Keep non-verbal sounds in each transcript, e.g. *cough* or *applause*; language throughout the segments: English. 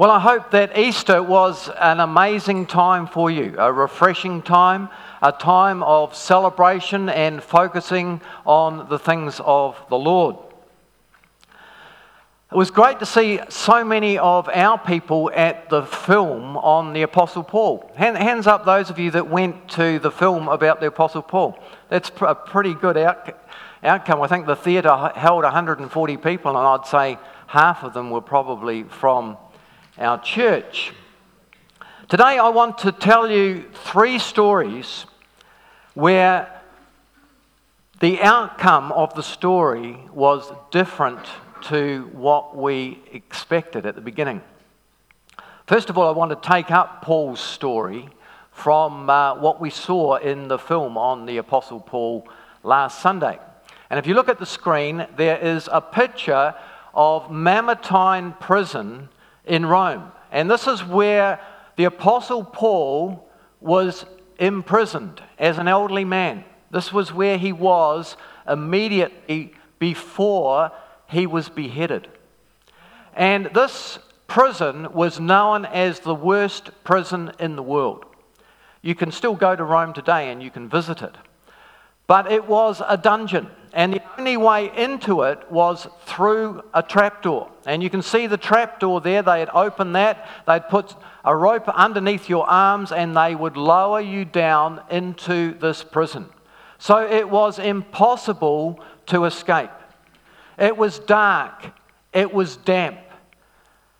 Well, I hope that Easter was an amazing time for you, a refreshing time, a time of celebration and focusing on the things of the Lord. It was great to see so many of our people at the film on the Apostle Paul. Hands up those of you that went to the film about the Apostle Paul. That's a pretty good out, outcome. I think the theatre held 140 people, and I'd say half of them were probably from our church. Today, I want to tell you three stories where the outcome of the story was different to what we expected at the beginning. First of all, I want to take up Paul's story from uh, what we saw in the film on the Apostle Paul last Sunday. And if you look at the screen, there is a picture of Mamertine Prison in Rome. And this is where the Apostle Paul was imprisoned as an elderly man. This was where he was immediately before he was beheaded. And this prison was known as the worst prison in the world. You can still go to Rome today and you can visit it. But it was a dungeon. And the only way into it was through a trapdoor. And you can see the trapdoor there. They had opened that, they'd put a rope underneath your arms, and they would lower you down into this prison. So it was impossible to escape. It was dark, it was damp.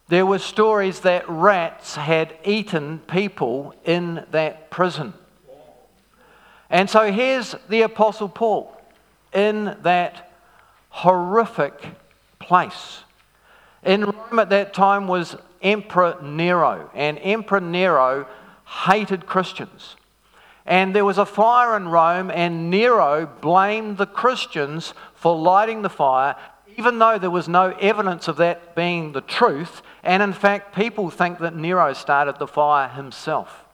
There were stories that rats had eaten people in that prison. And so here's the Apostle Paul in that horrific place. In Rome at that time was Emperor Nero, and Emperor Nero hated Christians. And there was a fire in Rome, and Nero blamed the Christians for lighting the fire, even though there was no evidence of that being the truth. And in fact, people think that Nero started the fire himself.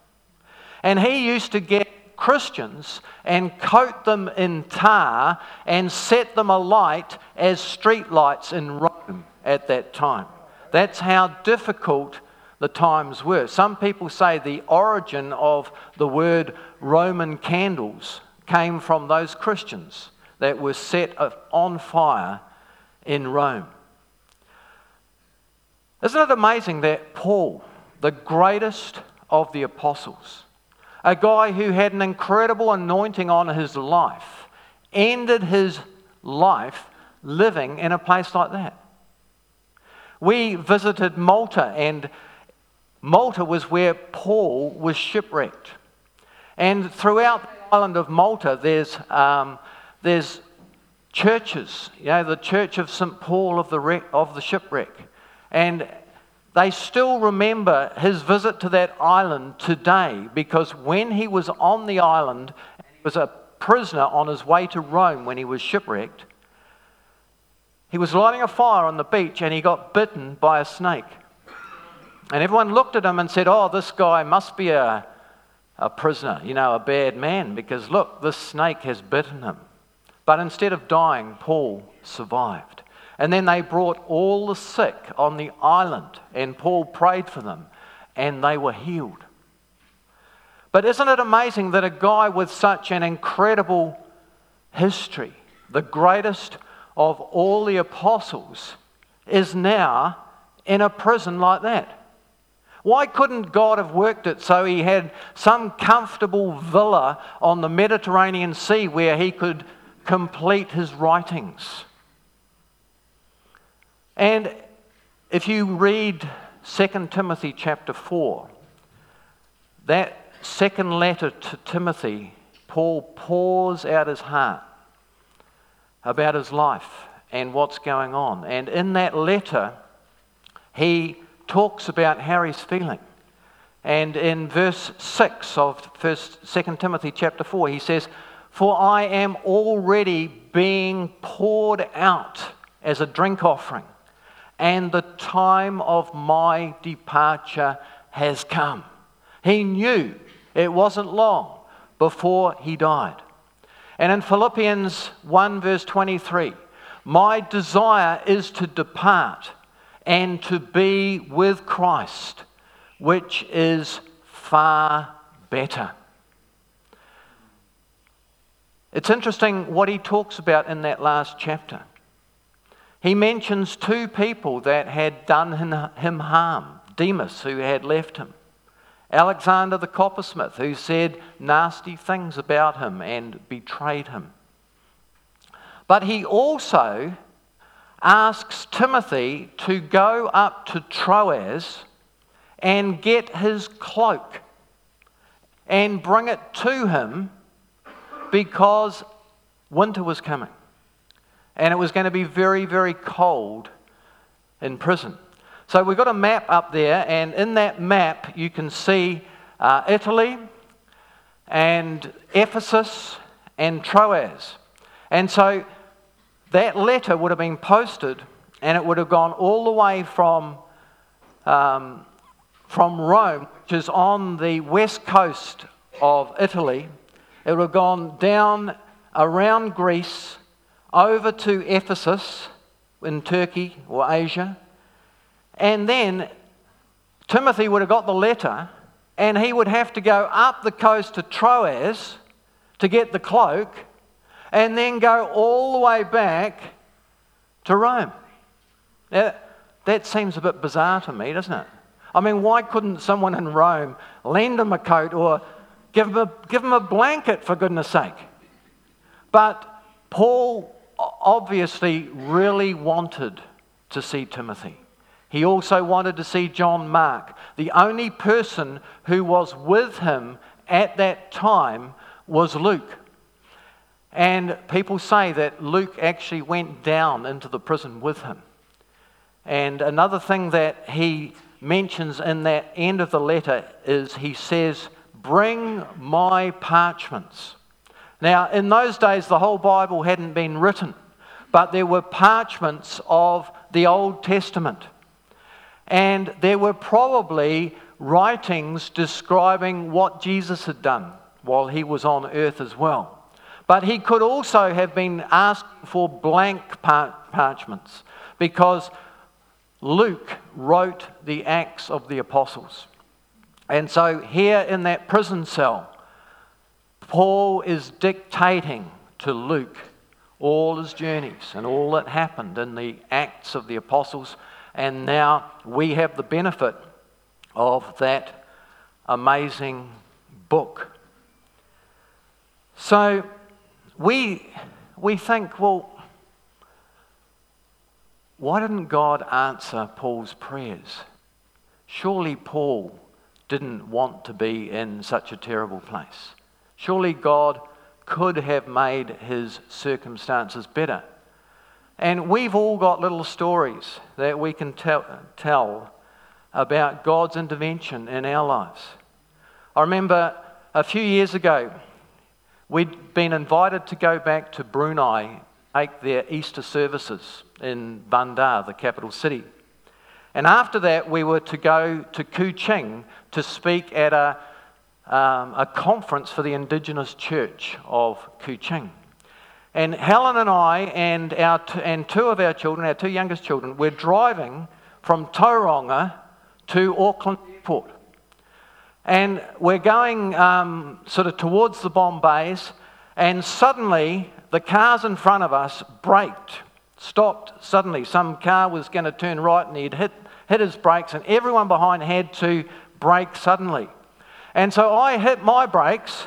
And he used to get Christians and coat them in tar and set them alight as streetlights in Rome at that time. That's how difficult the times were. Some people say the origin of the word Roman candles came from those Christians that were set on fire in Rome. Isn't it amazing that Paul, the greatest of the apostles, a guy who had an incredible anointing on his life, ended his life living in a place like that. We visited Malta, and Malta was where Paul was shipwrecked. And throughout the island of Malta, there's, um, there's churches, you know, the church of St. Paul of the, wreck, of the shipwreck. And they still remember his visit to that island today because when he was on the island, he was a prisoner on his way to Rome when he was shipwrecked. He was lighting a fire on the beach and he got bitten by a snake. And everyone looked at him and said, Oh, this guy must be a, a prisoner, you know, a bad man, because look, this snake has bitten him. But instead of dying, Paul survived. And then they brought all the sick on the island, and Paul prayed for them, and they were healed. But isn't it amazing that a guy with such an incredible history, the greatest of all the apostles, is now in a prison like that? Why couldn't God have worked it so he had some comfortable villa on the Mediterranean Sea where he could complete his writings? And if you read 2 Timothy chapter 4, that second letter to Timothy, Paul pours out his heart about his life and what's going on. And in that letter, he talks about how he's feeling. And in verse 6 of first, 2 Timothy chapter 4, he says, For I am already being poured out as a drink offering and the time of my departure has come. He knew it wasn't long before he died. And in Philippians 1, verse 23, my desire is to depart and to be with Christ, which is far better. It's interesting what he talks about in that last chapter. He mentions two people that had done him harm Demas, who had left him, Alexander the coppersmith, who said nasty things about him and betrayed him. But he also asks Timothy to go up to Troas and get his cloak and bring it to him because winter was coming and it was going to be very, very cold in prison. So we've got a map up there, and in that map you can see uh, Italy and Ephesus and Troas. And so that letter would have been posted and it would have gone all the way from, um, from Rome, which is on the west coast of Italy. It would have gone down around Greece over to Ephesus in Turkey or Asia. And then Timothy would have got the letter and he would have to go up the coast to Troas to get the cloak and then go all the way back to Rome. Now, that seems a bit bizarre to me, doesn't it? I mean, why couldn't someone in Rome lend him a coat or give him a, give him a blanket, for goodness sake? But Paul obviously really wanted to see Timothy. He also wanted to see John Mark. The only person who was with him at that time was Luke. And people say that Luke actually went down into the prison with him. And another thing that he mentions in that end of the letter is he says, Bring my parchments. Now, in those days, the whole Bible hadn't been written, but there were parchments of the Old Testament. And there were probably writings describing what Jesus had done while he was on earth as well. But he could also have been asked for blank parchments because Luke wrote the Acts of the Apostles. And so, here in that prison cell, Paul is dictating to Luke all his journeys and all that happened in the Acts of the Apostles. And now we have the benefit of that amazing book. So we, we think, well, why didn't God answer Paul's prayers? Surely Paul didn't want to be in such a terrible place. Surely God could have made his circumstances better. And we've all got little stories that we can tell, tell about God's intervention in our lives. I remember a few years ago, we'd been invited to go back to Brunei, make their Easter services in Bandar, the capital city. And after that, we were to go to Kuching to speak at a um, a conference for the Indigenous Church of Kuching. And Helen and I and, our t- and two of our children, our two youngest children, were driving from Tauranga to Auckland Airport. And we're going um, sort of towards the Bombays, and suddenly the cars in front of us braked, stopped suddenly. Some car was going to turn right and he'd hit, hit his brakes, and everyone behind had to brake suddenly. And so I hit my brakes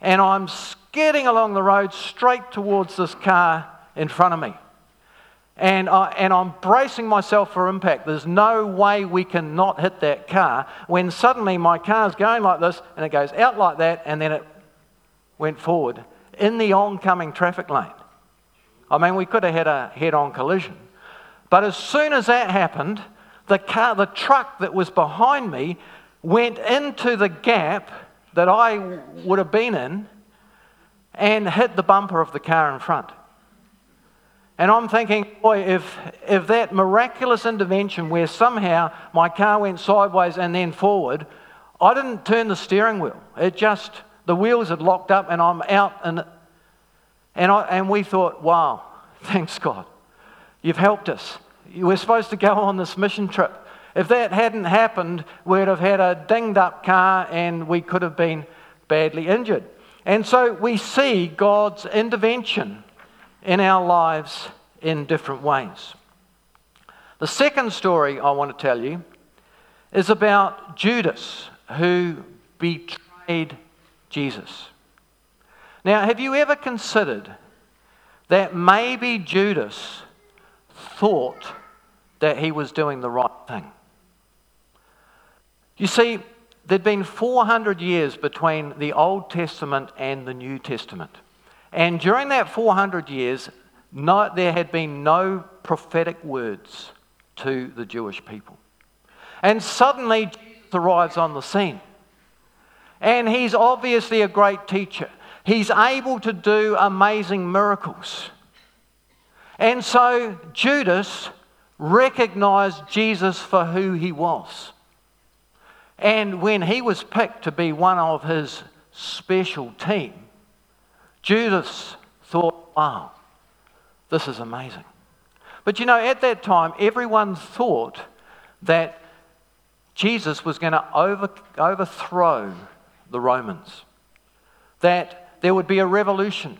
and I'm skidding along the road straight towards this car in front of me. And, I, and I'm bracing myself for impact. There's no way we can not hit that car when suddenly my car's going like this and it goes out like that and then it went forward in the oncoming traffic lane. I mean, we could have had a head on collision. But as soon as that happened, the car, the truck that was behind me went into the gap that I would have been in and hit the bumper of the car in front. And I'm thinking, boy, if, if that miraculous intervention where somehow my car went sideways and then forward, I didn't turn the steering wheel. It just, the wheels had locked up and I'm out. And, and, I, and we thought, wow, *laughs* thanks God. You've helped us. we're supposed to go on this mission trip. If that hadn't happened, we'd have had a dinged up car and we could have been badly injured. And so we see God's intervention in our lives in different ways. The second story I want to tell you is about Judas who betrayed Jesus. Now, have you ever considered that maybe Judas thought that he was doing the right thing? You see, there'd been 400 years between the Old Testament and the New Testament. And during that 400 years, no, there had been no prophetic words to the Jewish people. And suddenly, Jesus arrives on the scene. And he's obviously a great teacher. He's able to do amazing miracles. And so Judas recognized Jesus for who he was. And when he was picked to be one of his special team, Judas thought, wow, this is amazing. But you know, at that time, everyone thought that Jesus was going to over, overthrow the Romans, that there would be a revolution,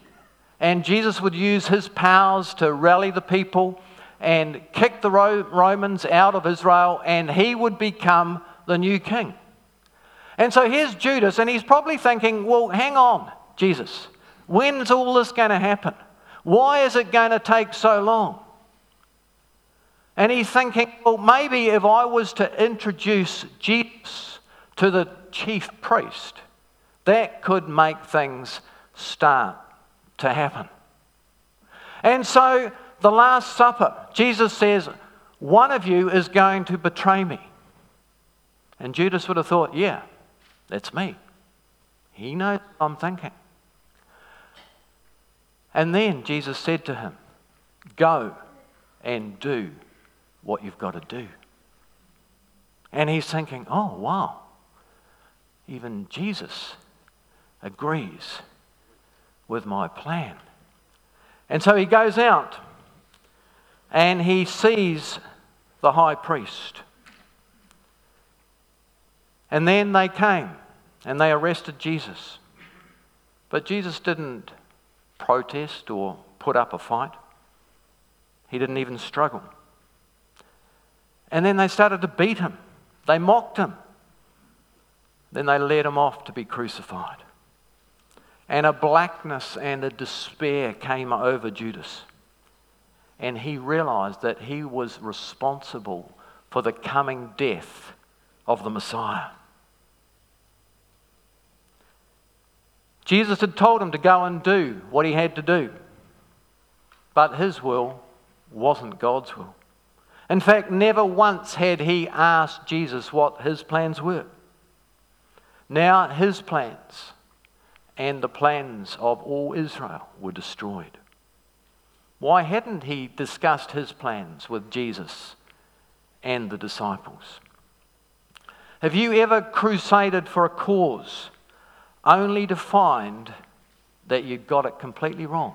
and Jesus would use his powers to rally the people and kick the Romans out of Israel, and he would become the new king. And so here's Judas, and he's probably thinking, well, hang on, Jesus, when's all this going to happen? Why is it going to take so long? And he's thinking, well, maybe if I was to introduce Jesus to the chief priest, that could make things start to happen. And so, the Last Supper, Jesus says, One of you is going to betray me. And Judas would have thought, Yeah, that's me. He knows what I'm thinking. And then Jesus said to him, Go and do what you've got to do. And he's thinking, Oh, wow. Even Jesus agrees with my plan. And so he goes out and he sees the high priest. And then they came and they arrested Jesus. But Jesus didn't protest or put up a fight, he didn't even struggle. And then they started to beat him, they mocked him. Then they led him off to be crucified. And a blackness and a despair came over Judas. And he realized that he was responsible for the coming death of the Messiah. Jesus had told him to go and do what he had to do, but his will wasn't God's will. In fact, never once had he asked Jesus what his plans were. Now, his plans and the plans of all Israel were destroyed. Why hadn't he discussed his plans with Jesus and the disciples? Have you ever crusaded for a cause only to find that you got it completely wrong?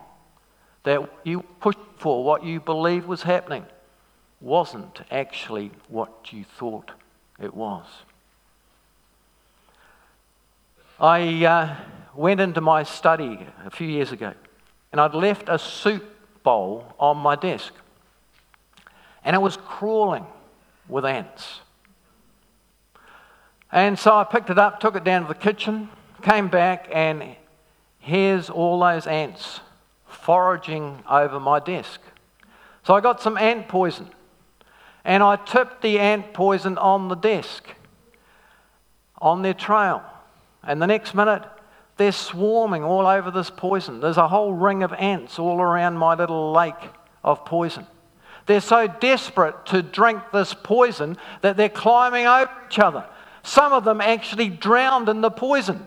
That you pushed for what you believed was happening wasn't actually what you thought it was. I uh, went into my study a few years ago and I'd left a soup bowl on my desk and it was crawling with ants. And so I picked it up, took it down to the kitchen, came back, and here's all those ants foraging over my desk. So I got some ant poison and I tipped the ant poison on the desk, on their trail. And the next minute, they're swarming all over this poison. There's a whole ring of ants all around my little lake of poison. They're so desperate to drink this poison that they're climbing over each other. Some of them actually drowned in the poison.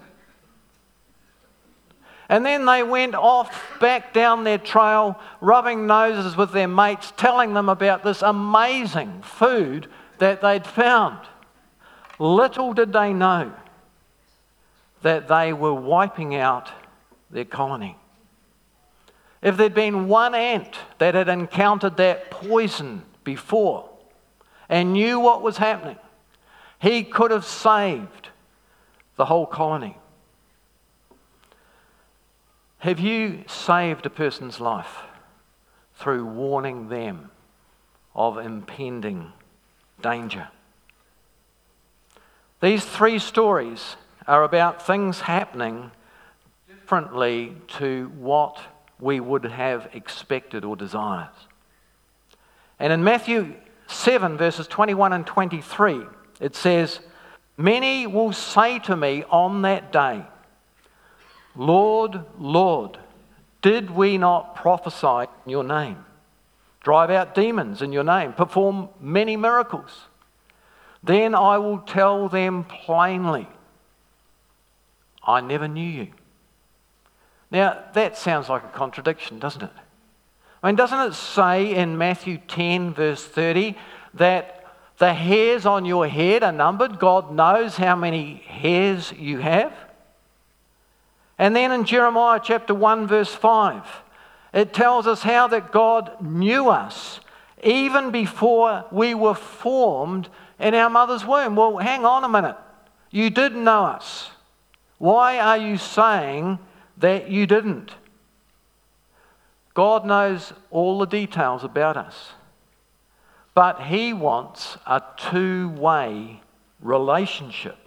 And then they went off back down their trail, rubbing noses with their mates, telling them about this amazing food that they'd found. Little did they know that they were wiping out their colony. If there'd been one ant that had encountered that poison before and knew what was happening, he could have saved the whole colony. Have you saved a person's life through warning them of impending danger? These three stories are about things happening differently to what we would have expected or desired. And in Matthew 7, verses 21 and 23, it says, Many will say to me on that day, Lord, Lord, did we not prophesy in your name, drive out demons in your name, perform many miracles? Then I will tell them plainly, I never knew you. Now, that sounds like a contradiction, doesn't it? I mean, doesn't it say in Matthew 10, verse 30, that the hairs on your head are numbered? God knows how many hairs you have. And then in Jeremiah chapter 1, verse 5, it tells us how that God knew us even before we were formed in our mother's womb. Well, hang on a minute. You did know us. Why are you saying that you didn't? God knows all the details about us. But He wants a two way relationship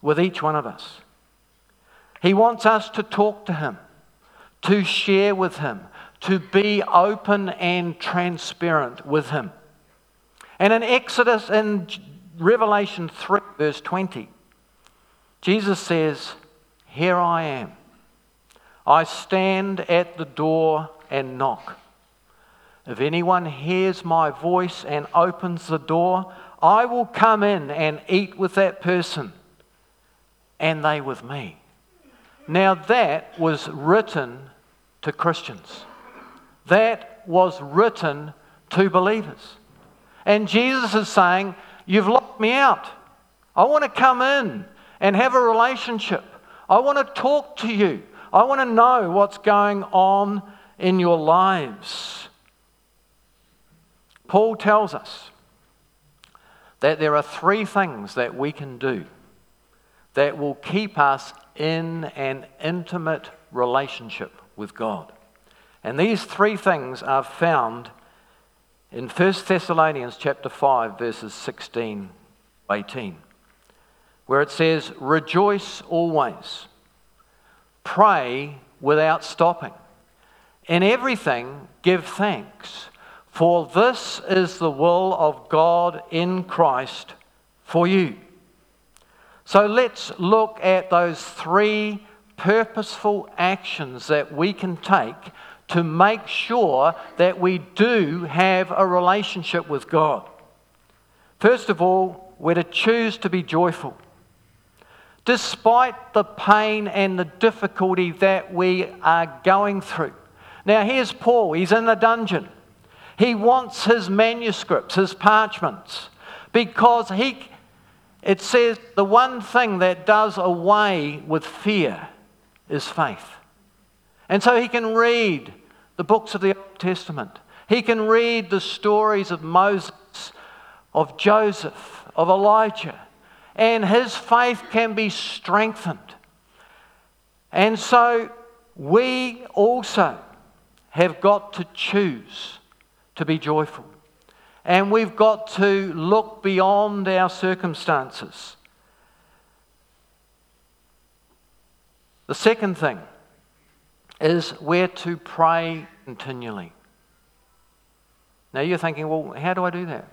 with each one of us. He wants us to talk to Him, to share with Him, to be open and transparent with Him. And in Exodus, in Revelation 3, verse 20, Jesus says, Here I am. I stand at the door and knock. If anyone hears my voice and opens the door, I will come in and eat with that person, and they with me. Now, that was written to Christians. That was written to believers. And Jesus is saying, You've locked me out. I want to come in and have a relationship. I want to talk to you. I want to know what's going on in your lives. Paul tells us that there are three things that we can do that will keep us in an intimate relationship with God. And these three things are found in 1 Thessalonians chapter 5 verses 16 18 where it says rejoice always pray without stopping in everything, give thanks, for this is the will of God in Christ for you. So let's look at those three purposeful actions that we can take to make sure that we do have a relationship with God. First of all, we're to choose to be joyful. Despite the pain and the difficulty that we are going through, now, here's Paul. He's in the dungeon. He wants his manuscripts, his parchments, because he, it says the one thing that does away with fear is faith. And so he can read the books of the Old Testament. He can read the stories of Moses, of Joseph, of Elijah, and his faith can be strengthened. And so we also have got to choose to be joyful. And we've got to look beyond our circumstances. The second thing is we're to pray continually. Now you're thinking, well, how do I do that?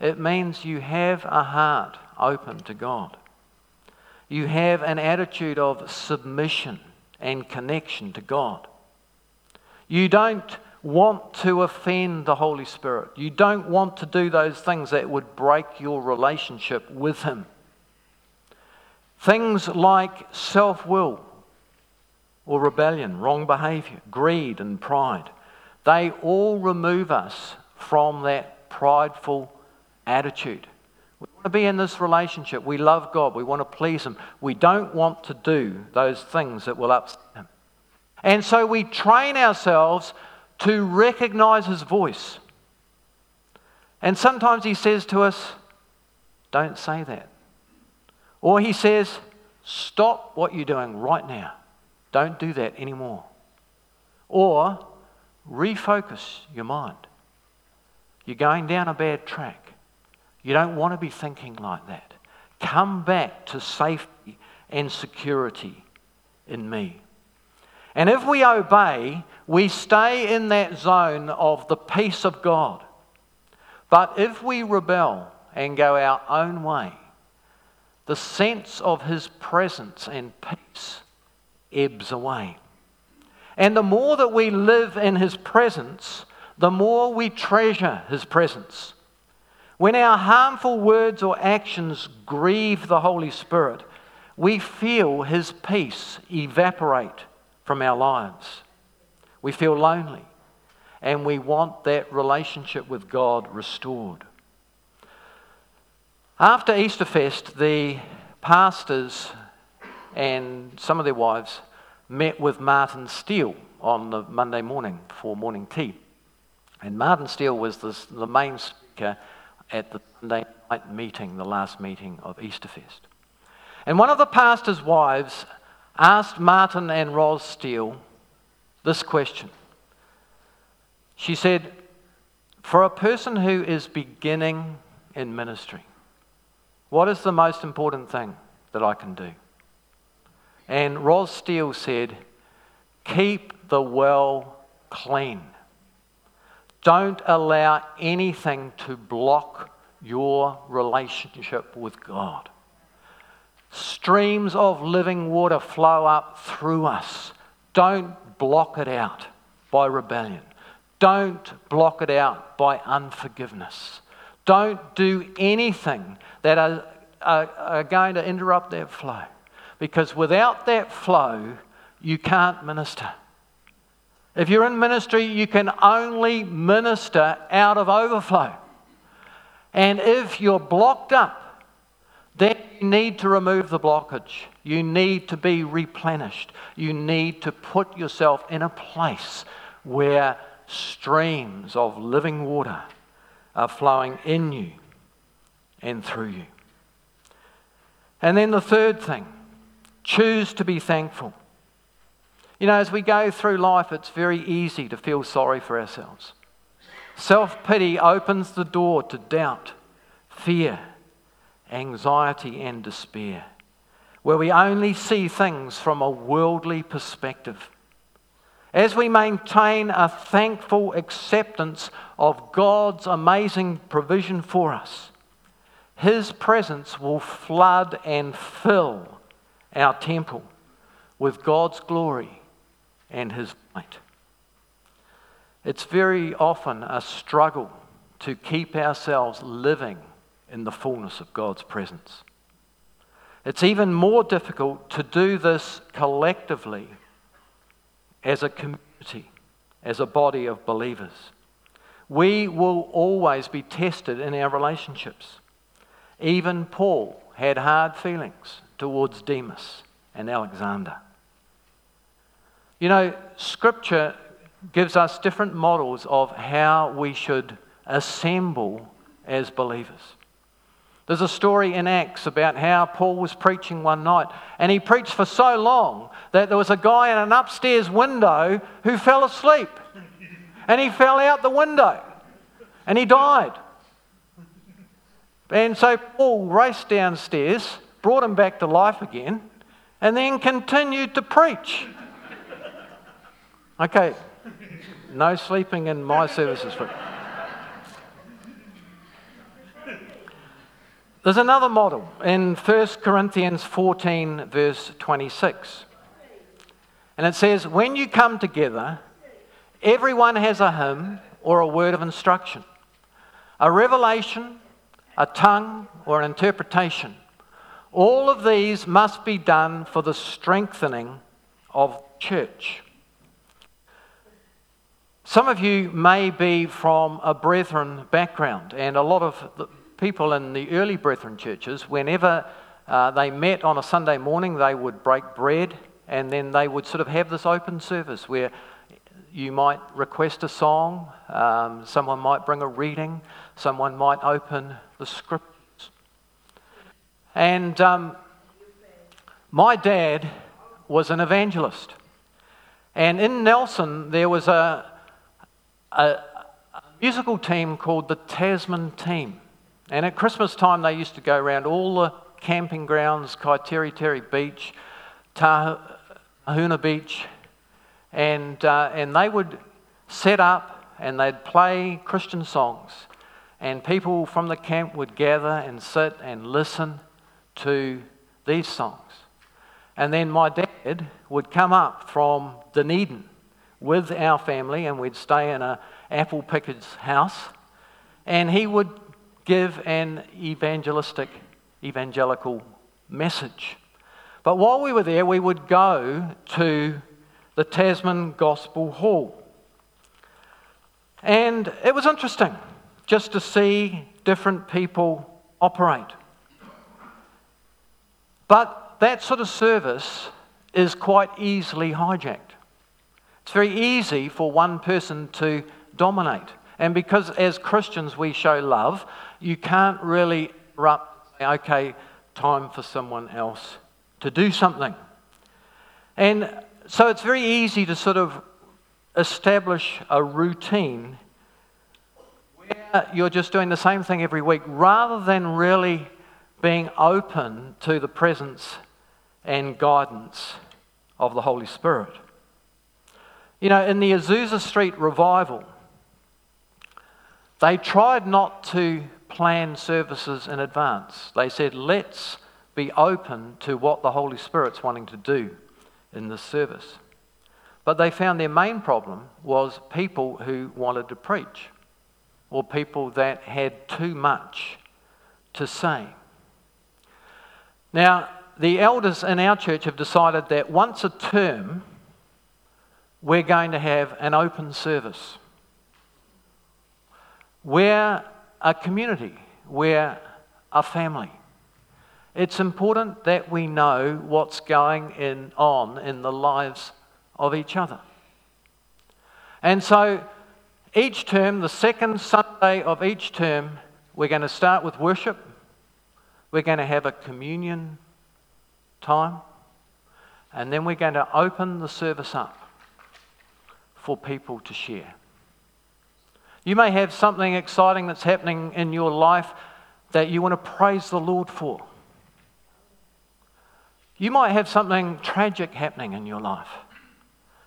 It means you have a heart open to God. You have an attitude of submission and connection to God. You don't want to offend the Holy Spirit. You don't want to do those things that would break your relationship with Him. Things like self will or rebellion, wrong behavior, greed, and pride, they all remove us from that prideful attitude. We want to be in this relationship. We love God. We want to please Him. We don't want to do those things that will upset Him. And so we train ourselves to recognize his voice. And sometimes he says to us, Don't say that. Or he says, Stop what you're doing right now. Don't do that anymore. Or refocus your mind. You're going down a bad track. You don't want to be thinking like that. Come back to safety and security in me. And if we obey, we stay in that zone of the peace of God. But if we rebel and go our own way, the sense of His presence and peace ebbs away. And the more that we live in His presence, the more we treasure His presence. When our harmful words or actions grieve the Holy Spirit, we feel His peace evaporate from our lives. We feel lonely and we want that relationship with God restored. After Easterfest, the pastors and some of their wives met with Martin Steele on the Monday morning for morning tea. And Martin Steele was the, the main speaker at the Sunday night meeting, the last meeting of Easterfest. And one of the pastor's wives asked Martin and Ros Steele this question. She said, For a person who is beginning in ministry, what is the most important thing that I can do? And Ros Steele said, Keep the well clean. Don't allow anything to block your relationship with God. Streams of living water flow up through us. Don't block it out by rebellion. Don't block it out by unforgiveness. Don't do anything that are, are, are going to interrupt that flow. Because without that flow, you can't minister. If you're in ministry, you can only minister out of overflow. And if you're blocked up, you need to remove the blockage. You need to be replenished. You need to put yourself in a place where streams of living water are flowing in you and through you. And then the third thing choose to be thankful. You know, as we go through life, it's very easy to feel sorry for ourselves. Self pity opens the door to doubt, fear, anxiety, and despair, where we only see things from a worldly perspective. As we maintain a thankful acceptance of God's amazing provision for us, His presence will flood and fill our temple with God's glory and His light. It's very often a struggle to keep ourselves living in the fullness of God's presence. It's even more difficult to do this collectively as a community, as a body of believers. We will always be tested in our relationships. Even Paul had hard feelings towards Demas and Alexander. You know, Scripture gives us different models of how we should assemble as believers. There's a story in Acts about how Paul was preaching one night, and he preached for so long that there was a guy in an upstairs window who fell asleep. And he fell out the window, and he died. And so Paul raced downstairs, brought him back to life again, and then continued to preach. Okay, no sleeping in my services. There's another model in 1 Corinthians 14, verse 26. And it says, When you come together, everyone has a hymn or a word of instruction, a revelation, a tongue, or an interpretation. All of these must be done for the strengthening of church. Some of you may be from a brethren background, and a lot of people in the early Brethren churches, whenever uh, they met on a Sunday morning, they would break bread and then they would sort of have this open service where you might request a song, um, someone might bring a reading, someone might open the scriptures. And um, my dad was an evangelist. And in Nelson, there was a, a, a musical team called the Tasman Team. And at Christmas time, they used to go around all the camping grounds, Kaiteriteri Beach, Tahuna Beach, and, uh, and they would set up and they'd play Christian songs. And people from the camp would gather and sit and listen to these songs. And then my dad would come up from Dunedin with our family, and we'd stay in an apple picker's house, and he would give an evangelistic, evangelical message. But while we were there, we would go to the Tasman Gospel Hall. And it was interesting just to see different people operate. But that sort of service is quite easily hijacked. It's very easy for one person to dominate. And because as Christians we show love, you can't really say, okay, time for someone else to do something. And so it's very easy to sort of establish a routine where you're just doing the same thing every week rather than really being open to the presence and guidance of the Holy Spirit. You know, in the Azusa Street revival, they tried not to plan services in advance. They said, let's be open to what the Holy Spirit's wanting to do in this service. But they found their main problem was people who wanted to preach or people that had too much to say. Now, the elders in our church have decided that once a term, we're going to have an open service. We're a community, we're a family. It's important that we know what's going in, on in the lives of each other. And so each term, the second Sunday of each term, we're going to start with worship. We're going to have a communion time. And then we're going to open the service up for people to share. You may have something exciting that's happening in your life that you want to praise the Lord for. You might have something tragic happening in your life.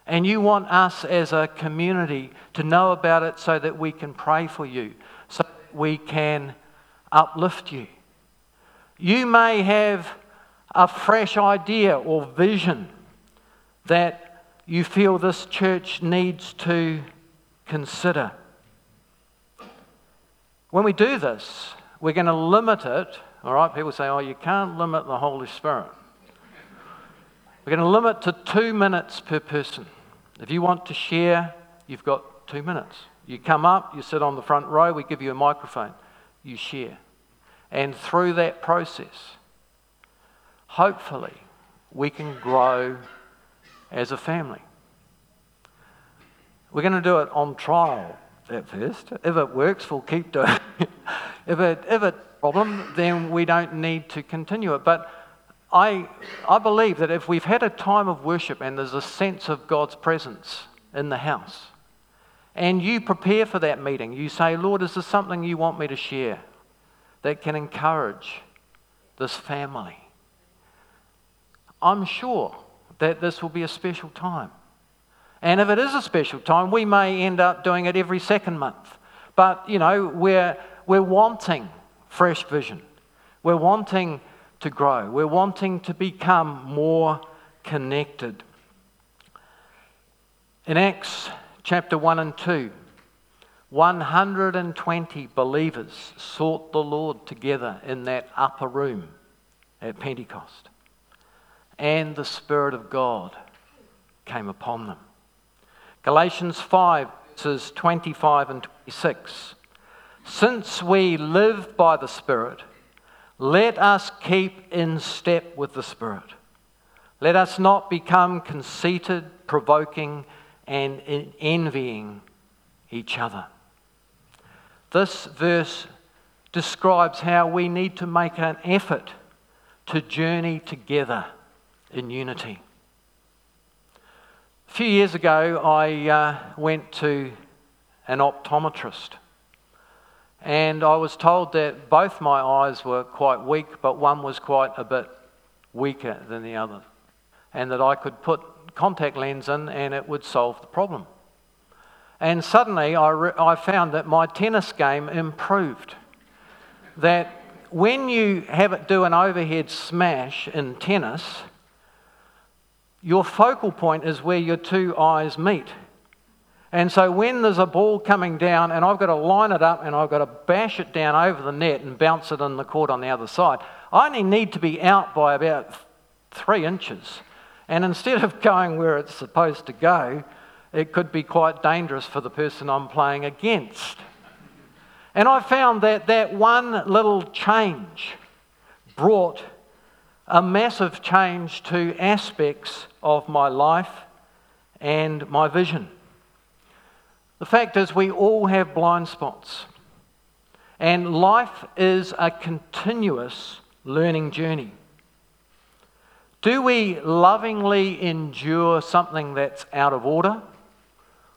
And you want us as a community to know about it so that we can pray for you, so we can uplift you. You may have a fresh idea or vision that you feel this church needs to consider. When we do this, we're going to limit it. All right, people say, oh, you can't limit the Holy Spirit. We're going to limit to two minutes per person. If you want to share, you've got two minutes. You come up, you sit on the front row, we give you a microphone, you share. And through that process, hopefully, we can grow as a family. We're going to do it on trial at first. If it works, we'll keep *laughs* doing it. if it if it's a problem, then we don't need to continue it. But I, I believe that if we've had a time of worship and there's a sense of God's presence in the house, and you prepare for that meeting, you say, Lord, is there something you want me to share that can encourage this family? I'm sure that this will be a special time. And if it is a special time, we may end up doing it every second month. But, you know, we're, we're wanting fresh vision. We're wanting to grow. We're wanting to become more connected. In Acts chapter 1 and 2, 120 believers sought the Lord together in that upper room at Pentecost and the Spirit of God came upon them. Galatians 5, verses 25 and 26. Since we live by the Spirit, let us keep in step with the Spirit. Let us not become conceited, provoking, and envying each other. This verse describes how we need to make an effort to journey together in unity. A few years ago, I uh, went to an optometrist, and I was told that both my eyes were quite weak, but one was quite a bit weaker than the other, and that I could put contact lens in and it would solve the problem. And suddenly I, re- I found that my tennis game improved. That when you have it do an overhead smash in tennis, your focal point is where your two eyes meet. And so when there's a ball coming down and I've got to line it up and I've got to bash it down over the net and bounce it in the court on the other side, I only need to be out by about three inches. And instead of going where it's supposed to go, it could be quite dangerous for the person I'm playing against. And I found that that one little change brought a massive change to aspects of my life and my vision. The fact is, we all have blind spots, and life is a continuous learning journey. Do we lovingly endure something that's out of order,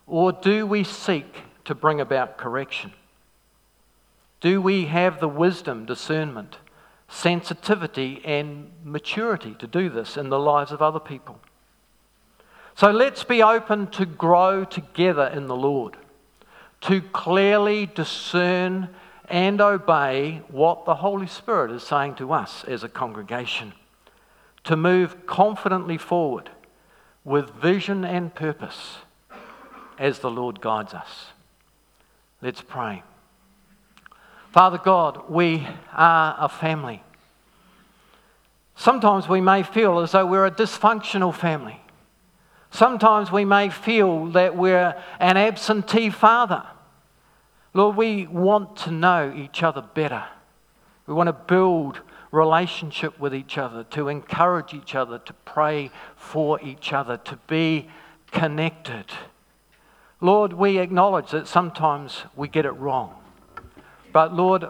or do we seek to bring about correction? Do we have the wisdom, discernment, sensitivity, and maturity to do this in the lives of other people? So let's be open to grow together in the Lord, to clearly discern and obey what the Holy Spirit is saying to us as a congregation, to move confidently forward with vision and purpose as the Lord guides us. Let's pray. Father God, we are a family. Sometimes we may feel as though we're a dysfunctional family. Sometimes we may feel that we're an absentee father. Lord, we want to know each other better. We want to build relationship with each other, to encourage each other, to pray for each other, to be connected. Lord, we acknowledge that sometimes we get it wrong. But Lord,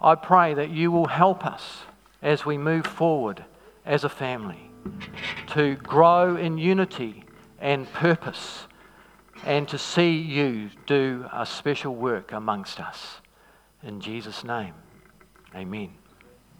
I pray that you will help us as we move forward as a family to grow in unity and purpose and to see you do a special work amongst us. In Jesus' name, amen.